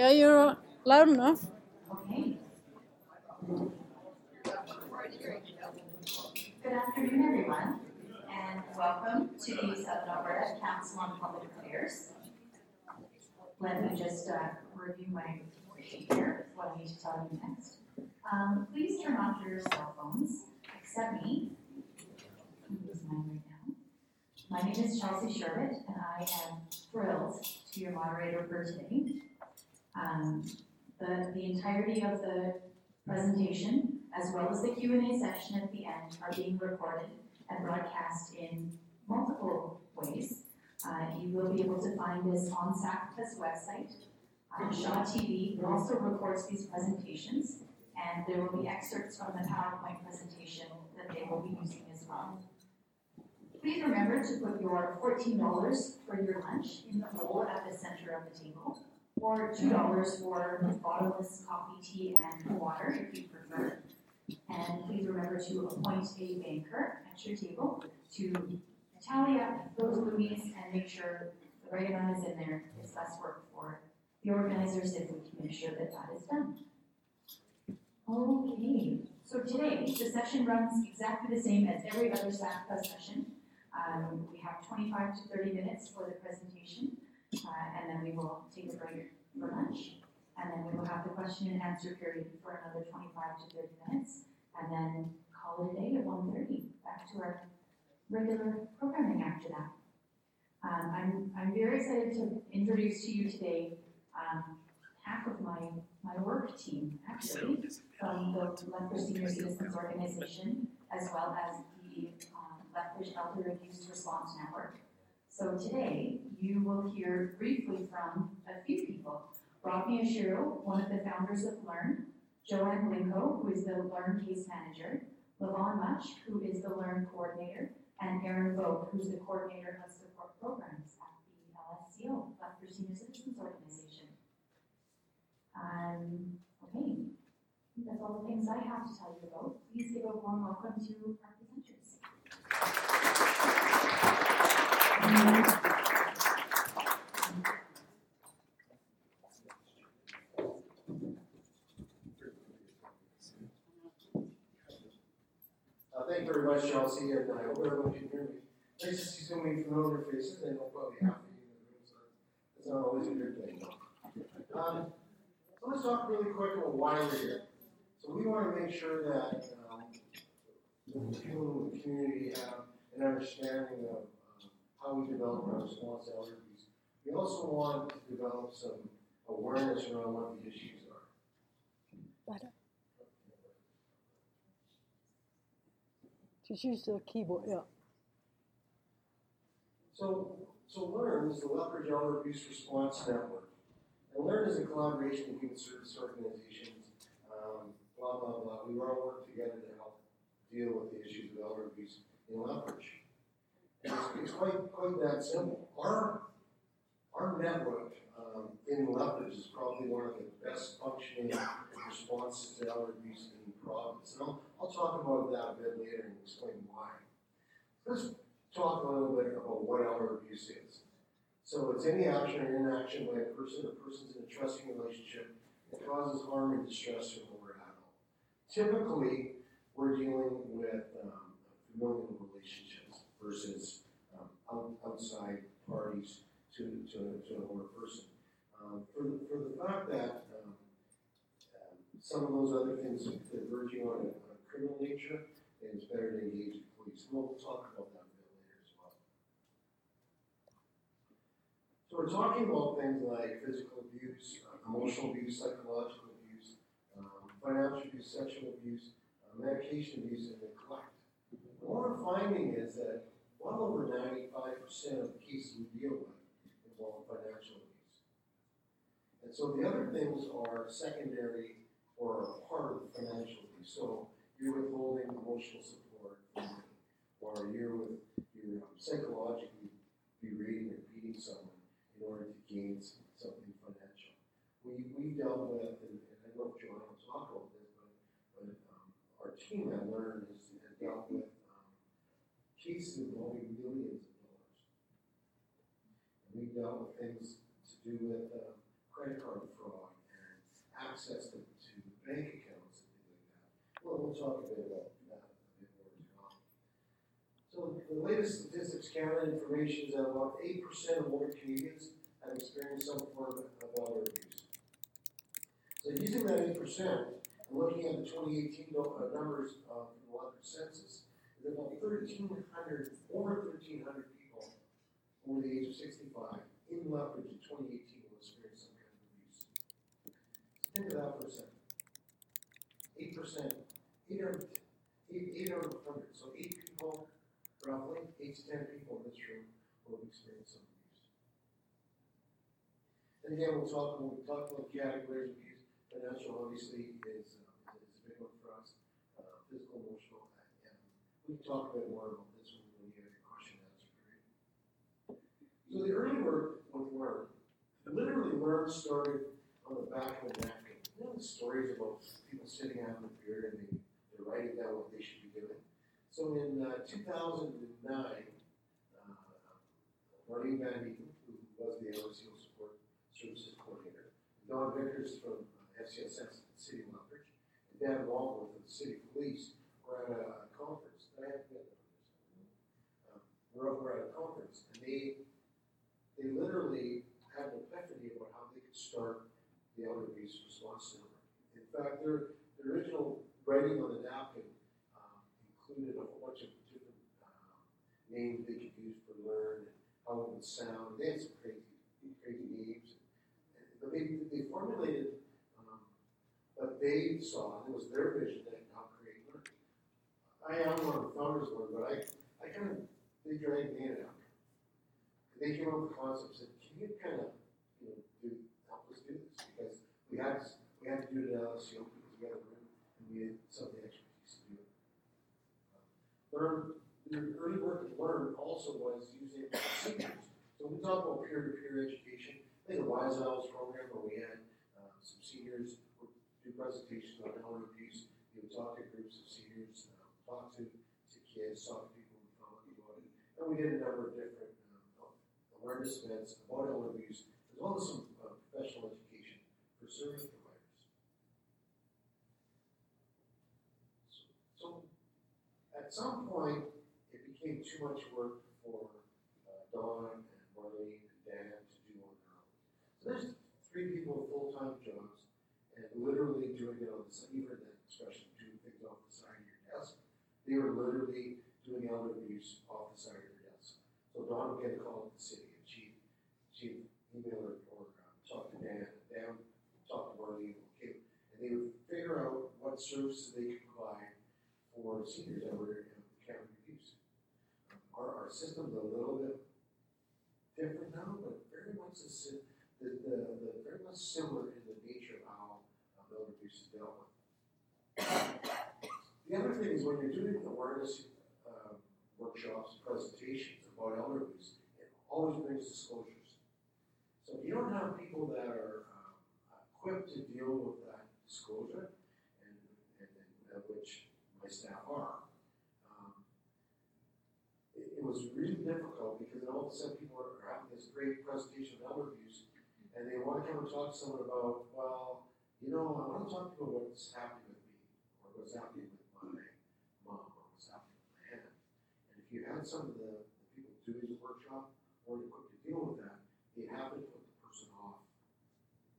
Yeah, you're loud enough. Good afternoon, everyone, and welcome to the Southern Alberta Council on Public Affairs. Let me just uh, review my sheet here, what I need to tell you next. Um, please turn off your cell phones, except me. My name is Chelsea Sherbet, and I am thrilled to be your moderator for today. Um, the, the entirety of the presentation, as well as the Q and A session at the end, are being recorded and broadcast in multiple ways. Uh, you will be able to find this on SACPA's website. Uh, Shaw TV also records these presentations, and there will be excerpts from the PowerPoint presentation that they will be using as well. Please remember to put your fourteen dollars for your lunch in the bowl at the center of the table, or two dollars for bottomless coffee, tea, and water if you prefer. And please remember to appoint a banker at your table to tally up those louis and make sure the right amount is in there. It's less work for the organizers if we can make sure that that is done. Okay, so today, the session runs exactly the same as every other SACPA session. Um, we have twenty-five to thirty minutes for the presentation, uh, and then we will take a break for lunch. And then we will have the question and answer period for another twenty-five to thirty minutes, and then call it a day at 1:30. back to our regular programming after that. Um, I'm, I'm very excited to introduce to you today, um, half of my, my work team, actually, from the Lethbridge Senior Citizens Organization, as well as the um, Lethbridge Elder Abuse Response Network. So today, you will hear briefly from a few people. Rob Miyashiro, one of the founders of Learn, Joanne Blinko, who is the Learn case manager, Levon Much, who is the Learn coordinator, and Aaron Vogt, who's the coordinator of support programs at the LSCO, Lethbridge Senior Citizens Organization. Um, okay, that's all the things I have to tell you about. Please give a warm welcome to our presenters. Thank you very much, Chelsea, and I hope everyone can hear me. Nice to see so many familiar faces, I'll probably of you in the room, so that's not always a good thing. Um, so let's talk really quick about why we're here. So we want to make sure that, um, the people in the community have an understanding of, how we develop our response to elder. We also want to develop some awareness around what the issues are. Just use the keyboard, yeah. So, so LEARN is the Lethbridge Elder Abuse Response Network. And LEARN is a collaboration between service organizations, um, blah, blah, blah. We all work together to help deal with the issues of elder abuse in Lethbridge. And it's, quite, quite that simple. Our, our network, um, in Lethbridge is probably one of the best functioning responses to abuse in the province. And I'll, I'll talk about that a bit later and explain why. Let's talk a little bit about what elder abuse is. So it's any action or inaction by a person or persons in a trusting relationship that causes harm or distress to another adult. Typically, we're dealing with um, familial relationships versus um, out, outside parties to, to, to person. Um, for, the, for the fact that um, um, some of those other things verging on a, on a criminal nature, it's better to engage the police. We'll talk about that a bit later as well. So we're talking about things like physical abuse, uh, emotional abuse, psychological abuse, um, financial abuse, sexual abuse, uh, medication abuse, and neglect. And what we're finding is that well over ninety-five percent of the cases we deal with involve financial abuse. And so the other things are secondary or are part of the financial abuse. So you're withholding emotional support, or you're with, you're psychologically berating or beating someone in order to gain something financial. We, we dealt with, and, I know Joanne will talk about this, but, but, um, our team at Learn has, dealt with, cases involving millions of dollars. And we've dealt with things to do with, uh, credit card fraud, and access to, to bank accounts and things like that. Well, we'll talk a bit about that a bit more well. So the latest statistics Canada information is that about eight percent of older Canadians have experienced some form of elder abuse. So using that eight percent, and looking at the twenty eighteen numbers uh, from the census, about thirteen hundred, over thirteen hundred people over the age of sixty-five in Lethbridge in twenty eighteen will experience some kind of abuse. Think of that for a second. Eight percent, eight out of, eight, eight out of hundred, so eight people, roughly, eight to ten people in this room will have experienced some abuse. And again, we'll talk, when we talk about categories of abuse, financial obviously is, uh, is a big one for us, uh, physical, emotional, we can talk a bit more about this when you have your question and answer period. So the early work with Learn, literally Learn started on the back of a napkin. You know the stories about people sitting out in the beer and they, they're writing down what they should be doing. So in uh, 2009, uh, Marlene Van who was the LSU Support Services Coordinator, Dawn Vickers from uh, FCSS, City of Lethbridge, and Dan Walworth of the City Police were at a conference. Have to? Um, we're over at a conference, and they they literally had an epiphany about how they could start the elder abuse response network. In fact, their, their original writing on the napkin um, included a whole bunch of different um, names they could use for learn and how it would sound. They had some crazy, crazy names. But they, they formulated um, what they saw, and it was their vision that how create learning. I am one of the founders Learn, but I, I kind of, they dragged me in out. They came up with concepts that can you kind of, you know, do, help us do this? Because we had, to- we had to do it at LSU because we had a room and we had some of the expertise to do it. Learn, the early work at Learn also was using seniors. So we talk about peer-to-peer education, I think the Wise Owls program where we had uh, some seniors do presentations on elder abuse. You would talk to groups of seniors, uh, talk to, to kids, talk to people who it. And we did a number of different um, awareness events about elder abuse, as well as some uh, professional education for service providers. So, so at some point, it became too much work for uh, Dawn and Marlene and Dan to do on their own. So there's three people with full-time jobs and literally doing it on the side, heard that expression, doing things off the side of your desk. They were literally doing elder abuse off the side of their desk. So Dawn would get a call at the city and she, she'd email her or uh, talk to Dan, and Dan would talk to Marlene, okay, and they would figure out what services they could provide for seniors that were in county abuse. Um, Our, our system's a little bit different now, but very much the, the, the, the, very much similar in the nature of how um, elder abuse is dealt with. The other thing is when you're doing awareness um, workshops, presentations about elder abuse, it always brings disclosures. So if you don't have people that are um, equipped to deal with that disclosure, and, and, and uh, which my staff are, um, it, it was really difficult because all of a sudden people are having this great presentation of elder abuse, and they want to come and talk to someone about, well, you know, I want to talk to you about what's happening with me, or what's happening with my mom, or what's happening with my aunt. And if you had some of the, the people doing the workshop weren't equipped to deal with that, they have to put the person off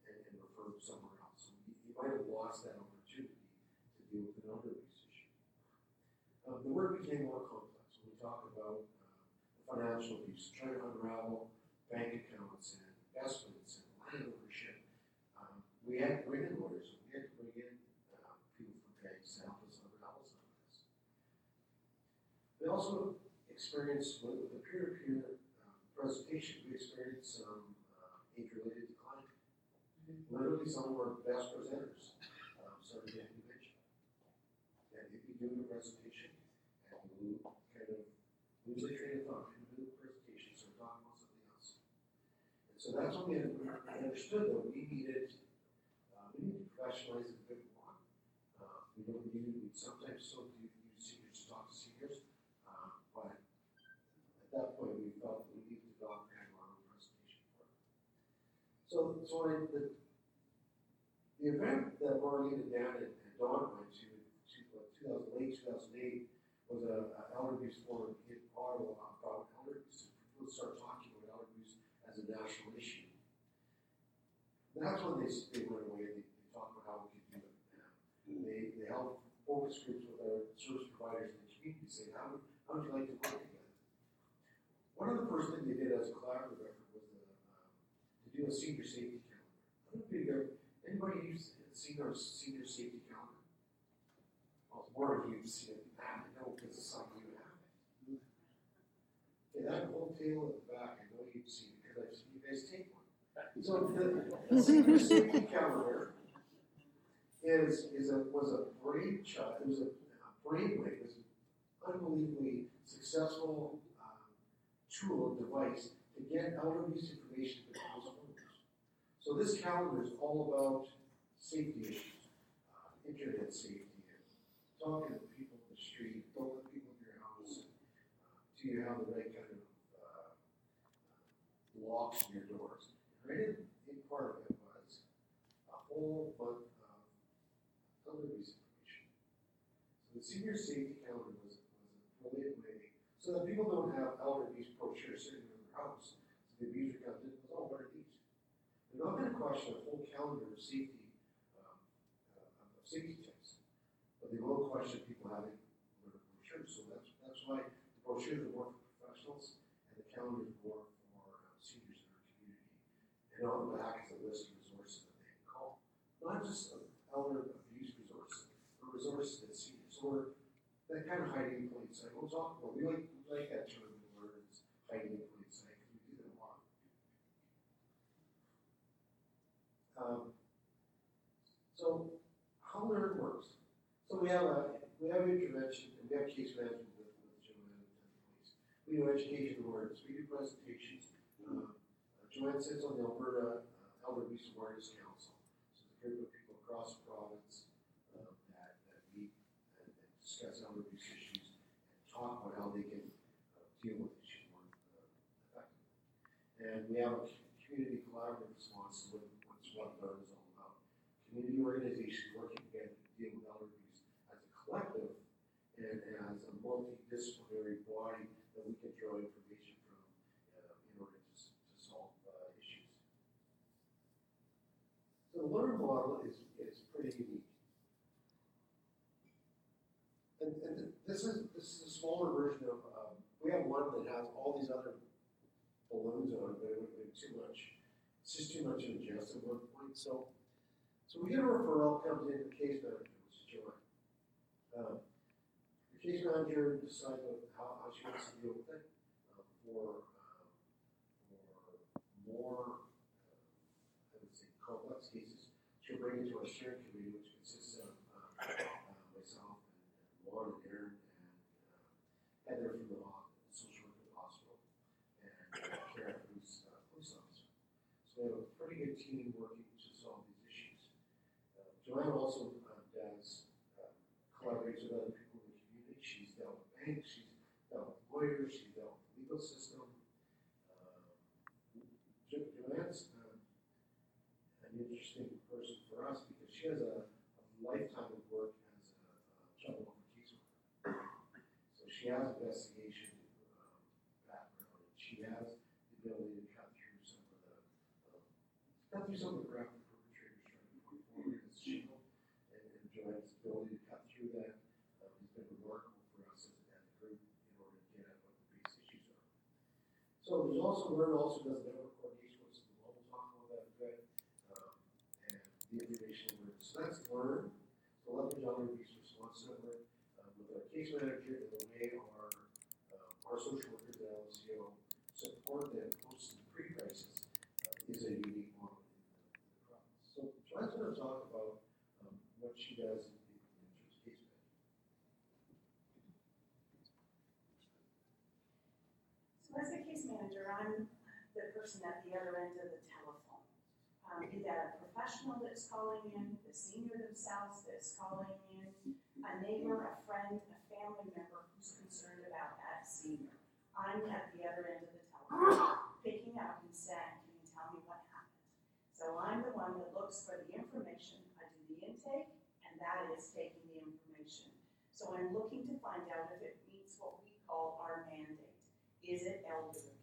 and, and refer them somewhere else. So you, you might have lost that opportunity to deal with an abuse issue. Um, the work became more complex when we talk about uh, financial abuse, trying to unravel bank accounts and investments and land ownership. Um, we had to bring in lawyers, we had to bring in uh, people from banks to help us unravel some of this. We also experienced with, the peer-to-peer um, presentation, we experienced some uh, age-related decline. Literally, some of our best presenters um, started getting dementia. And they'd be doing a presentation, and would kind of lose their train of thought, and do the presentation, so talking about something else. And so that's when we understood that we needed, uh, we needed to professionalize it a bit more. Uh, we don't need, sometimes still do use seniors to talk to seniors, uh, but at that point, we felt that we needed to develop kind of our own presentation for it. So, so the, the event that Marlene and Dan and and Dawn went to, thousand eight, two thousand eight, was a, a elder abuse forum in Ottawa about elder abuse. People start talking about elder abuse as a national issue. That's when they, they went away, they, they talked about how we could do it. Uh, They, they held focus groups with our service providers in the community, saying, how how would you like to work together? One of the first things they did as a collaborative effort was uh, um, to do a senior safety calendar. I don't know if you ever, anybody use senior, senior safety calendar? Well, more of you seen it, I know because it's something you have. Okay, that whole table at the back, I know you've seen it, because I've seen you guys take one. So the, the senior safety calendar is, is a, was a brave child, it was a a brave way, it was unbelievably successful, um, tool, and device to get elder abuse information to people's homes. So this calendar is all about safety issues, uh, internet safety, and talking to people in the street, don't let people in your house. uh, you have the right kind of, uh, locks in your doors? Right in, in part of it was a whole month of abuse information. So the senior safety calendar was, was a brilliant way, so that people don't have elder abuse brochures sitting in their house. So the abuser comes in, goes, oh? They're not gonna question a whole calendar of safety, um, uh, of safety tips, but they will question people having brochures, so that's, that's why the brochures are more for professionals, and the calendar is more for uh, seniors in our community. And on the back is a list of resources that they can call, not just uh, elder abuse resources, but resources that seniors, we're, that kind of hiding in plain sight, we'll talk about, we like, we like that term in words, hiding in plain sight, because we do that a lot. Um, so, how learn works. So we have a, we have intervention, and we have case management with, with Joanne and the police. We do education awareness, we do presentations. Uh, Joanne sits on the Alberta uh, Elder Abuse Awareness Council. So it's a group of people across the province um, that, that meet and, and discuss elder abuse issues and talk about how they can uh, deal with issues more uh, effectively. And we have a community collaborative response what, what's what Learn is all about. Community organizations working deal with elder abuse as a collective and as a multidisciplinary body that we can draw information from uh, in order to, to solve uh, issues. So the Learn model is, is pretty unique. And, and this is, this is a smaller version of, um, we have one that has all these other balloons on it, but it would been too much. It's just too much to ingest at one point, so. So we get a referral, comes in, the case manager, which is Joanne. Um, the case manager decides how, how she wants to deal with it, um, for, um, for more, uh, I would say complex cases. She'll bring it to our steering committee, which consists of, um, uh, myself and Juan and Aaron and, uh, Heather from the ho- social work at the hospital, and uh, Karen, who's a police officer. So we have a pretty good team working to solve these issues. Uh, Joanne also uh, does, uh, collaborates with other people in the community. She's dealt with banks, she's dealt with lawyers, she's dealt with the legal system. Um, Joanne's um, an interesting person for us because she has a, a lifetime of work as a, a child welfare caseworker. So she has investigation um, background, and she has the ability to cut through some of the, um, cut through some of the crap the perpetrators try to put forward as shield. And, and Joanne's ability to cut through that um, has been remarkable for us as, as a group in order to get at what the base issues are. So there's also, Learn also does network coordination, which is, we'll talk about that bit, um, and the information learned. So that's Learn, the Lethbridge Elder Abuse Response Network, um, with our case manager and the way our, um, our social workers at LCO support them post and pre-crisis uh, is a unique model in the, in the province. So Joanne's gonna talk about, um, what she does in, in terms of case management. So as a case manager, I'm the person at the other end of the telephone. Um, be that a professional that's calling in, the senior themselves that's calling in, a neighbor, a friend, a family member who's concerned about that senior. I'm at the other end of the telephone, picking up and saying, can you tell me what happened? So I'm the one that looks for the information, I do the intake, and that is taking the information. So I'm looking to find out if it meets what we call our mandate. Is it elder abuse?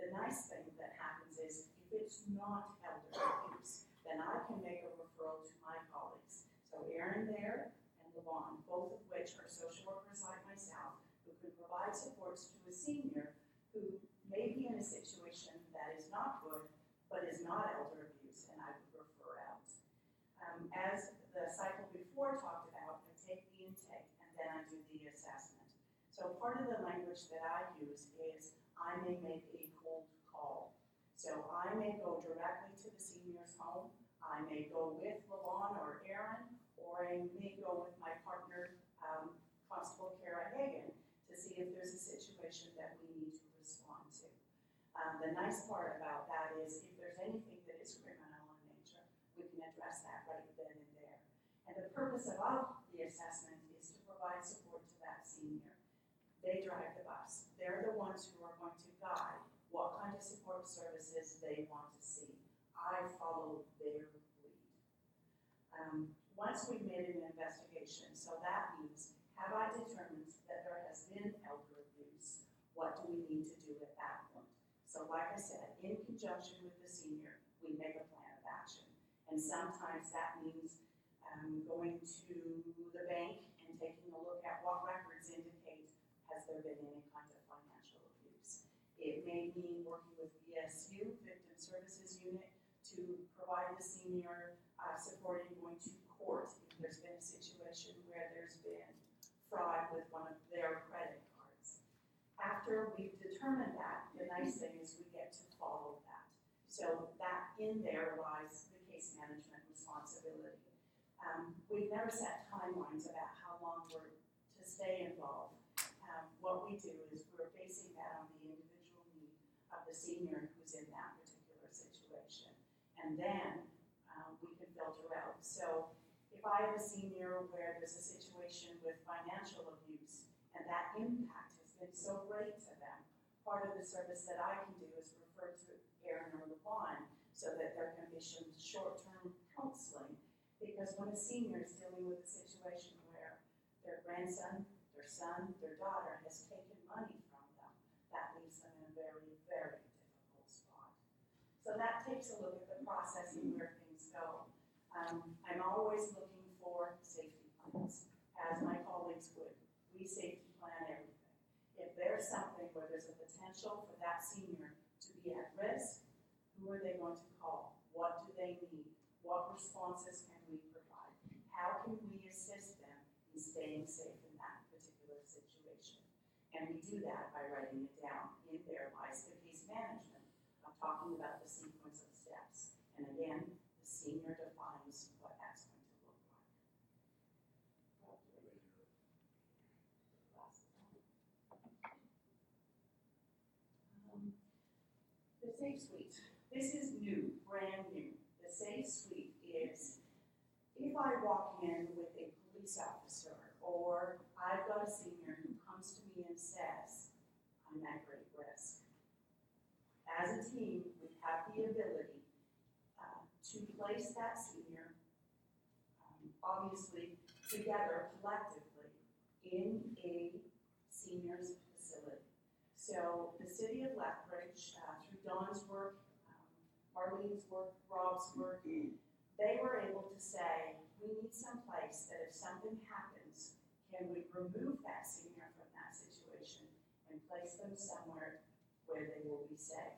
The nice thing that happens is if it's not elder abuse, then I can make a referral to my colleagues. So Aaron there and Levon, both of which are social workers like myself, who can provide supports to a senior who may be in a situation that is not good, but is not elder abuse, and I would refer out. Um, as the cycle before talked about, I take the intake and then I do the assessment. So part of the language that I use is I may make a So I may go directly to the senior's home, I may go with Levon or Aaron, or I may go with my partner, um, Constable Kara Hagan, to see if there's a situation that we need to respond to. Um, the nice part about that is if there's anything that is criminal in nature, we can address that right then and there. And the purpose of all the assessment is to provide support to that senior. They drive the bus. They're the ones who are going to guide what kind of support services they want to see. I follow their lead. Um, once we've made an investigation, so that means, have I determined that there has been elder abuse? What do we need to do at that point? So like I said, in conjunction with the senior, we make a plan of action. And sometimes that means um, going to the bank and taking a look at what records indicate has there been any kind of financial abuse. It may mean working with VSU, Victim Services Unit, to provide the senior uh, support in going to court if there's been a situation where there's been fraud with one of their credit cards. After we've determined that, the nice thing is we get to follow that. So that in there lies the case management responsibility. Um, we've never set timelines about how long we're to stay involved. Um, what we do is we're basing that on the individual need of the senior who's in that particular situation. And then um, we can filter out. So if I have a senior where there's a situation with financial abuse and that impact has been so great to them, part of the service that I can do is refer to Aaron or Levon so that there can be some short-term counseling. Because when a senior is dealing with a situation where their grandson, their son, their daughter has taken money from them, that leaves them in a very, very. So that takes a look at the process and where things go. Um, I'm always looking for safety plans, as my colleagues would. We safety plan everything. If there's something where there's a potential for that senior to be at risk, who are they going to call? What do they need? What responses can we provide? How can we assist them in staying safe in that particular situation? And we do that by writing it down. In there lies the case management. Talking about the sequence of steps. And again, the senior defines what that's going to look like. Um, The Safe Suite, this is new, brand new. The Safe Suite is if I walk in with a police officer or I've got a senior who comes to me and says, I'm at. As a team, we have the ability uh, to place that senior, um, obviously together collectively, in a seniors facility. So the city of Lethbridge, uh, through Dawn's work, um, Marlene's work, Rob's work, they were able to say, we need some place that if something happens, can we remove that senior from that situation and place them somewhere where they will be safe?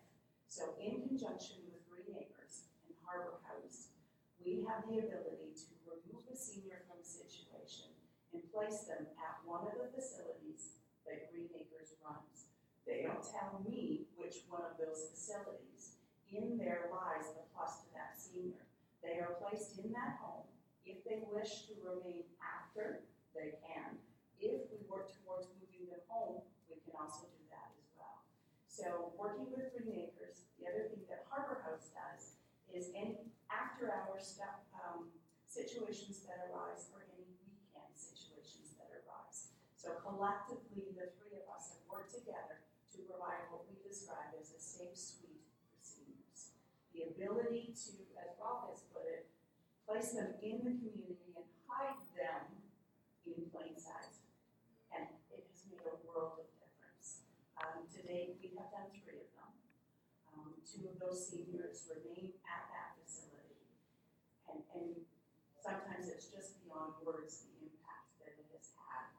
So in conjunction with Green Acres and Harbor House, we have the ability to remove a senior from a situation and place them at one of the facilities that Green Acres runs. They don't tell me which one of those facilities. In there lies the plus to that senior. They are placed in that home. If they wish to remain after, they can. If we work towards moving them home, we can also do. So working with Green Acres, the other thing that Harbor House does is any after-hour stuff, um, situations that arise or any weekend situations that arise. So collectively, the three of us have worked together to provide what we describe as a safe suite for seniors. The ability to, as Rob has put it, place them in the community and hide them in plain sight. And it has made a world of difference. To date, we have done three of them. Um, two of those seniors remain at that facility. And, and sometimes it's just beyond words, the impact that it has had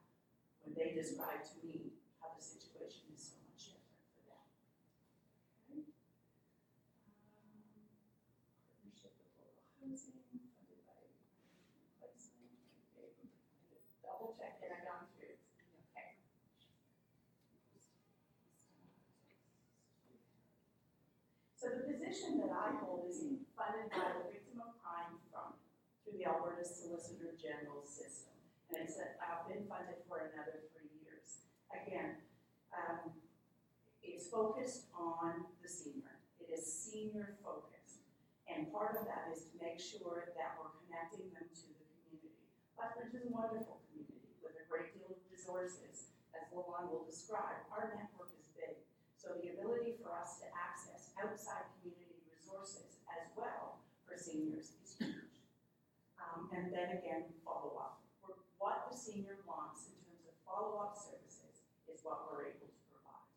when they describe to me how the situation is so much different for them. Okay. Um, Partnership with local housing, funded by placement, okay, I did double check that I got through, okay. So the position that I hold is funded by the Victim of Crime Fund through the Alberta Solicitor General system. And it's, uh, been funded for another three years. Again, um, it's focused on the senior. It is senior focused. And part of that is to make sure that we're connecting them to the community. Lethbridge is a wonderful community with a great deal of resources, as Levon will describe. Our network is big. So the ability for us to access outside community well for seniors is huge. Um, and then again, follow up. What the senior wants in terms of follow-up services is what we're able to provide.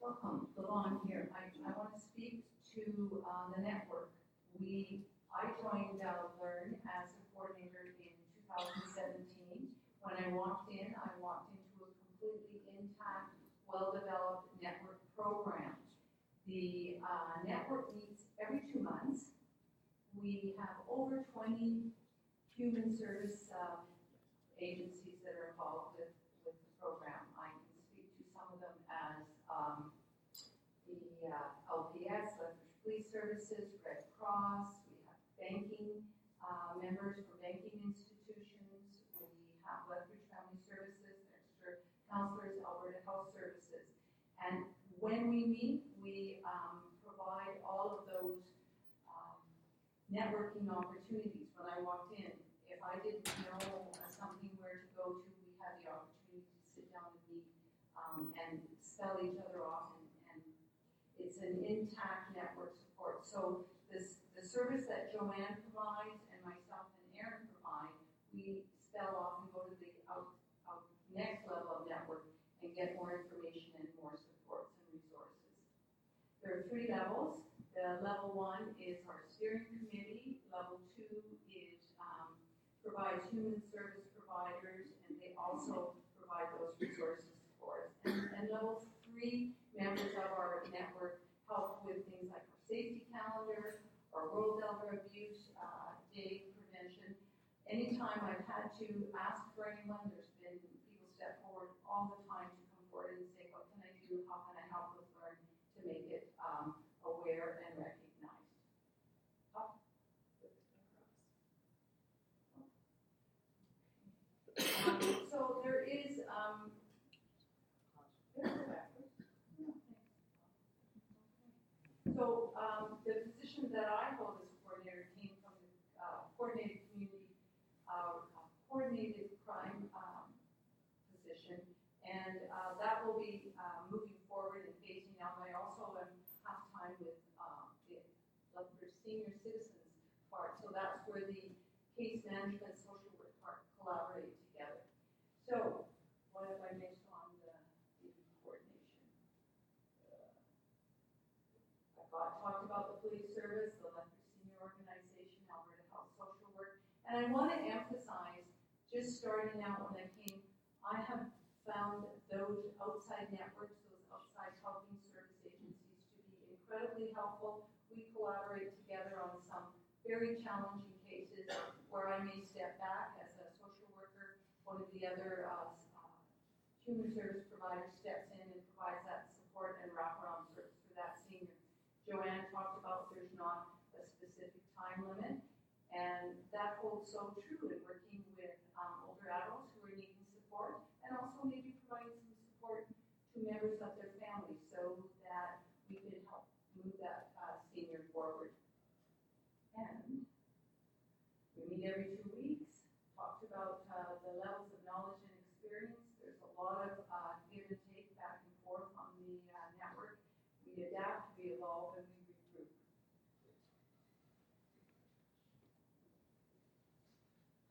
Welcome, Levon here. I, I want to speak to, uh, the network. We, I joined, uh, Learn as a coordinator in two thousand seventeen. When I walked in, I walked into a completely intact, well-developed network program. The, uh, network meets every two months. We have over twenty human service, um, agencies that are involved with, with the program. I can speak to some of them as, um, the uh, LPS, Lethbridge Police Services, Red Cross, we have banking, uh, members from banking institutions, we have Lethbridge Family Services, Exeter Counselors, Alberta Health Services. And when we meet, we, um, provide all of those, um, networking opportunities. When I walked in, if I didn't know something where to go to, we had the opportunity to sit down and meet, um, and spell each other off and, and it's an intact network support. So this, the service that Joanne provides and myself and Aaron provide, we spell off and go to the out, out next level get more information and more supports and resources. There are three levels. The level one is our steering committee. Level two is, um, provides human service providers and they also provide those resources for us. And, and level three members of our network help with things like our safety calendar, our World Elder Abuse uh, Day prevention. Anytime I've had to ask for anyone, there's been people step forward all the time to come forward and say, what can I do? How can I help with Learn to make it um, aware and recognized? Up. Um, So there is, um, so, um, the position that I hold as coordinator came from the, uh, coordinated community, uh, coordinated crime, um, position. And, uh, that will be, uh, moving forward and phasing out. I also am half-time with, um, the Senior Citizens part. So that's where the case management, social work part collaborate together. So, what have I missed on the, the coordination? Uh, I got, talked about the police service, the Lethbridge Senior Organization, Alberta Health Social Work. And I want to emphasize, just starting out when I came, I have found those outside networks, those outside helping service agencies to be incredibly helpful. We collaborate together on some very challenging cases where I may step back as a social worker. One of the other, uh, uh, human service providers steps in and provides that support and wraparound service for that senior. Joanne talked about there's not a specific time limit, and that holds so true in working with, um, older adults who are needing support, and also maybe providing some support to members of their family, so that we can help move that, uh, senior forward. And we meet every two weeks, talked about, uh, the levels of knowledge and experience, there's a lot of, uh, give and take back and forth on the network. we adapt, we evolve, and we regroup.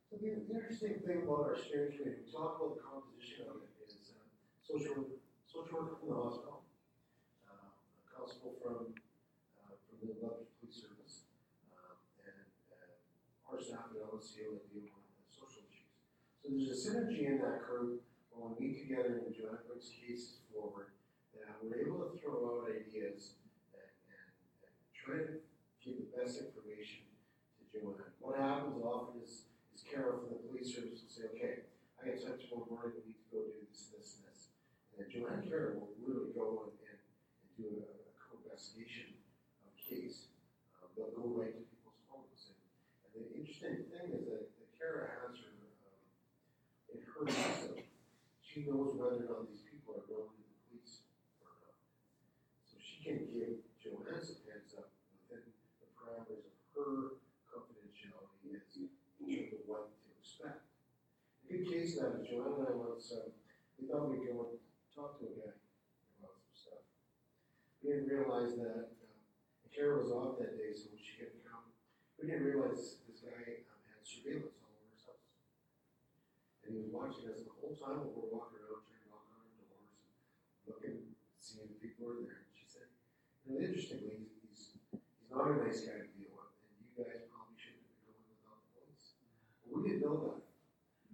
So the, the interesting thing about our steering committee, we talk about the composition of it, is, uh, social, work- social worker from the hospital, uh, a constable from, uh, from the Lethbridge Police Service, um, and, uh, our staff at LSU that deal with uh, social issues. So there's a synergy in that group, when we meet together and Joanna brings cases forward, that we're able to throw out ideas and, and, and try to give the best information to Joanna. What happens often is, service will say, okay, I got time tomorrow morning, we need to go do this, this, and this. And then Joanna and will literally go and, and, and do a, a co-investigation of a case. Um, they'll go right to people's homes. And, and the interesting thing is that, that Kara has her, um, in her system, she knows whether or not these people are going to the police or not. So she can give Joanne's a heads up within the parameters of her confidentiality as in terms of what to expect. A good case of that is Joanne and I once, um, we thought we'd go and talk to a guy about some stuff. We didn't realize that, um, was off that day, so she couldn't come. We didn't realize this guy um, had surveillance all over his house. And he was watching us the whole time while we're walking around, trying to knock on our doors, looking, seeing if people are there. And she said, you know, interestingly, he's, he's, not a nice guy to deal with, and you guys probably shouldn't be going without the police. We didn't know that.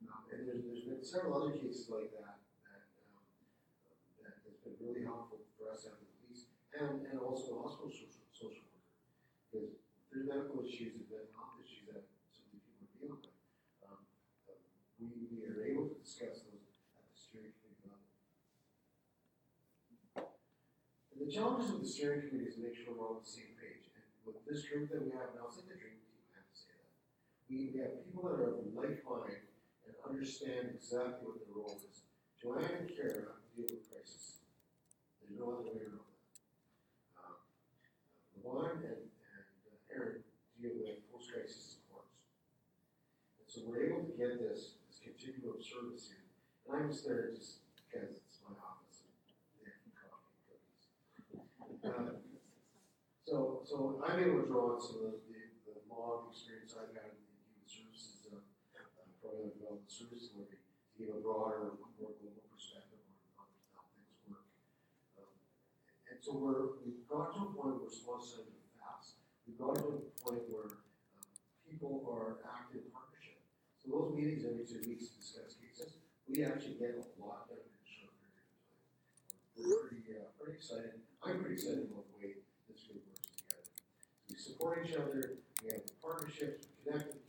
Um, and there's, there's been several other cases like that, that, um, that has been really helpful for us have the police, and, and also the hospital social, social worker. Because there's medical issues and mental health issues that some of these people are dealing with. Um, we, we are able to discuss those at the steering committee level. And the challenges of the steering committee is to make sure we're all on the same page. And with this group that we have now, it's like the dream team, I have to say that. We, we have people that are of like mind understand exactly what their role is. Joanne and Kara deal with crisis. There's no other way around that. Um, Levon and, and uh, Aaron deal with post-crisis supports. And so we're able to get this, this continuum of service in. And I'm just there just because it's my office and they have coffee and cookies. Uh, So, so I'm able to draw on some of the, the, long experience I've had in the human services, uh, uh, program development service delivery, to give a broader, more global perspective on, on how things work. Um, And so we're, we've got to a point where response times are fast. We've got to a point where um, people are active in partnership. So those meetings every two weeks to discuss cases, we actually get a lot done in a short period of time. We're pretty, uh, pretty excited. I'm pretty excited about the way this group works together. We support each other, we have partnerships, we connect with the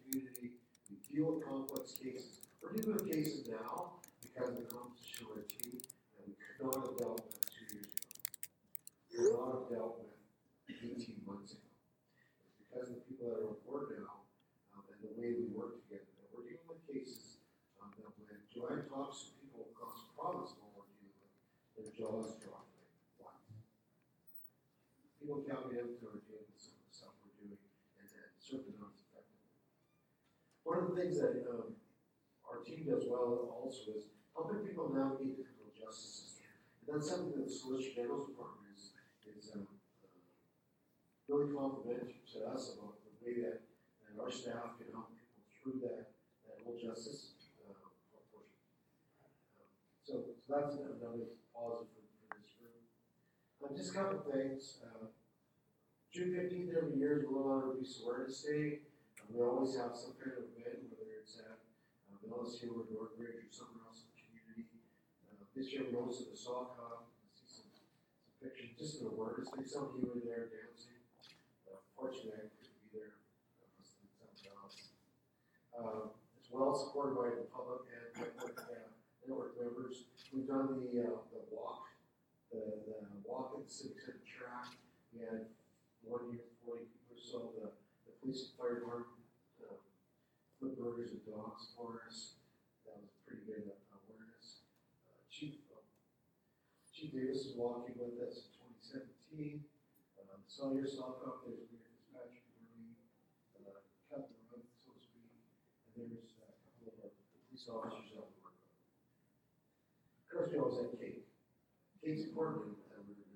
deal with complex cases. We're dealing with cases now because of the our team that we could not have dealt with two years ago. We Could not have dealt with eighteen months ago. It's because of the people that are on board now, um, and the way we work together, that we're dealing with cases, um, that when Joanne talks to people across the province, what we're dealing with, their jaws drop like? People count me out to our dealing with some of the stuff we're doing, and, and certainly not as effectively. One of things that, um, our team does well also is helping people navigate the criminal justice system. And that's something that the Solicitor General's Department is, is, um, uh, really complimentary to us about the way that, that our staff can help people through that, that whole justice, uh, portion. Um, So, so that's another positive for, for this group. Uh, just a couple things, uh, June fifteenth every year is World Elder Abuse Awareness Day. We always have some kind of event, whether it's at, uh, LSU or Northbridge or somewhere else in the community. Uh, this year we hosted a hop, I see some, some pictures, just an awareness thing, some of you were there dancing. Uh, Fortunately, I couldn't be there, something else. Uh, it's well supported by the public and network, uh, network members. We've done the, uh, the walk, the, the walk at the civic center track. We had one year, forty people or so, the, the police and fire department, uh, put burgers and dogs for us. That was pretty good awareness. Uh, Chief, uh, Chief Davis is walking with us in twenty seventeen. Um, saw your up, there's Mayor Fitzpatrick, Murray, uh, Captain Rudd, so to speak. And there's a couple of police officers out there. Of course, we always had cake. Cake's important, and we're,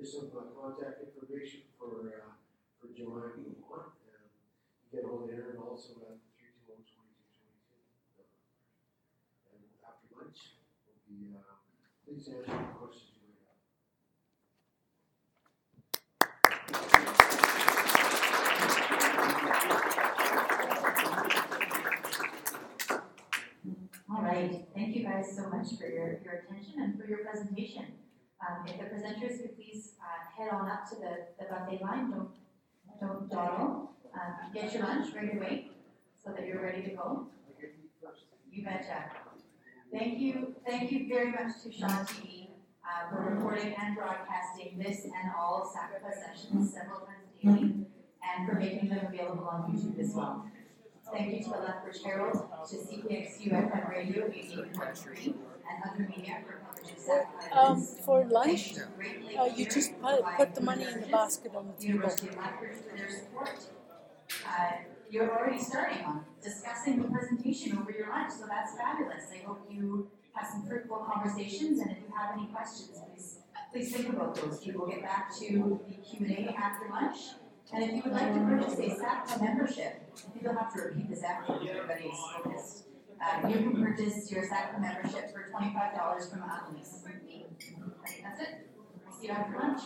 Here's some uh, contact information for, uh, for Joanne if you want. Um, You get hold of Aaron also at three two one twenty-two twenty-two. And after lunch, we'll be, uh, please answer any questions. All right, thank you guys so much for your, your attention and for your presentation. Um, if the presenters could please, uh, head on up to the, the buffet line, don't, don't dawdle. Um, get your lunch right away so that you're ready to go. You betcha. Thank you. Thank you very much to Shaw TV uh, for recording and broadcasting this and all SACPA sessions several times daily and for making them available on YouTube as well. Thank you to the Lethbridge Herald, to CKXU FM Radio 88.3, um, for lunch, you uh, you just put, put the money in the basket on the table. University of Lethbridge for their support. Uh, you're already starting on discussing the presentation over your lunch, so that's fabulous. I hope you have some fruitful conversations, and if you have any questions, please, please think about those. We will get back to the Q and A after lunch. And if you would like to purchase a SACPA membership, I think you'll have to repeat this after everybody's focused. Uh, you can purchase your SACPA membership for twenty-five dollars from Annalise. That's it. See you after lunch.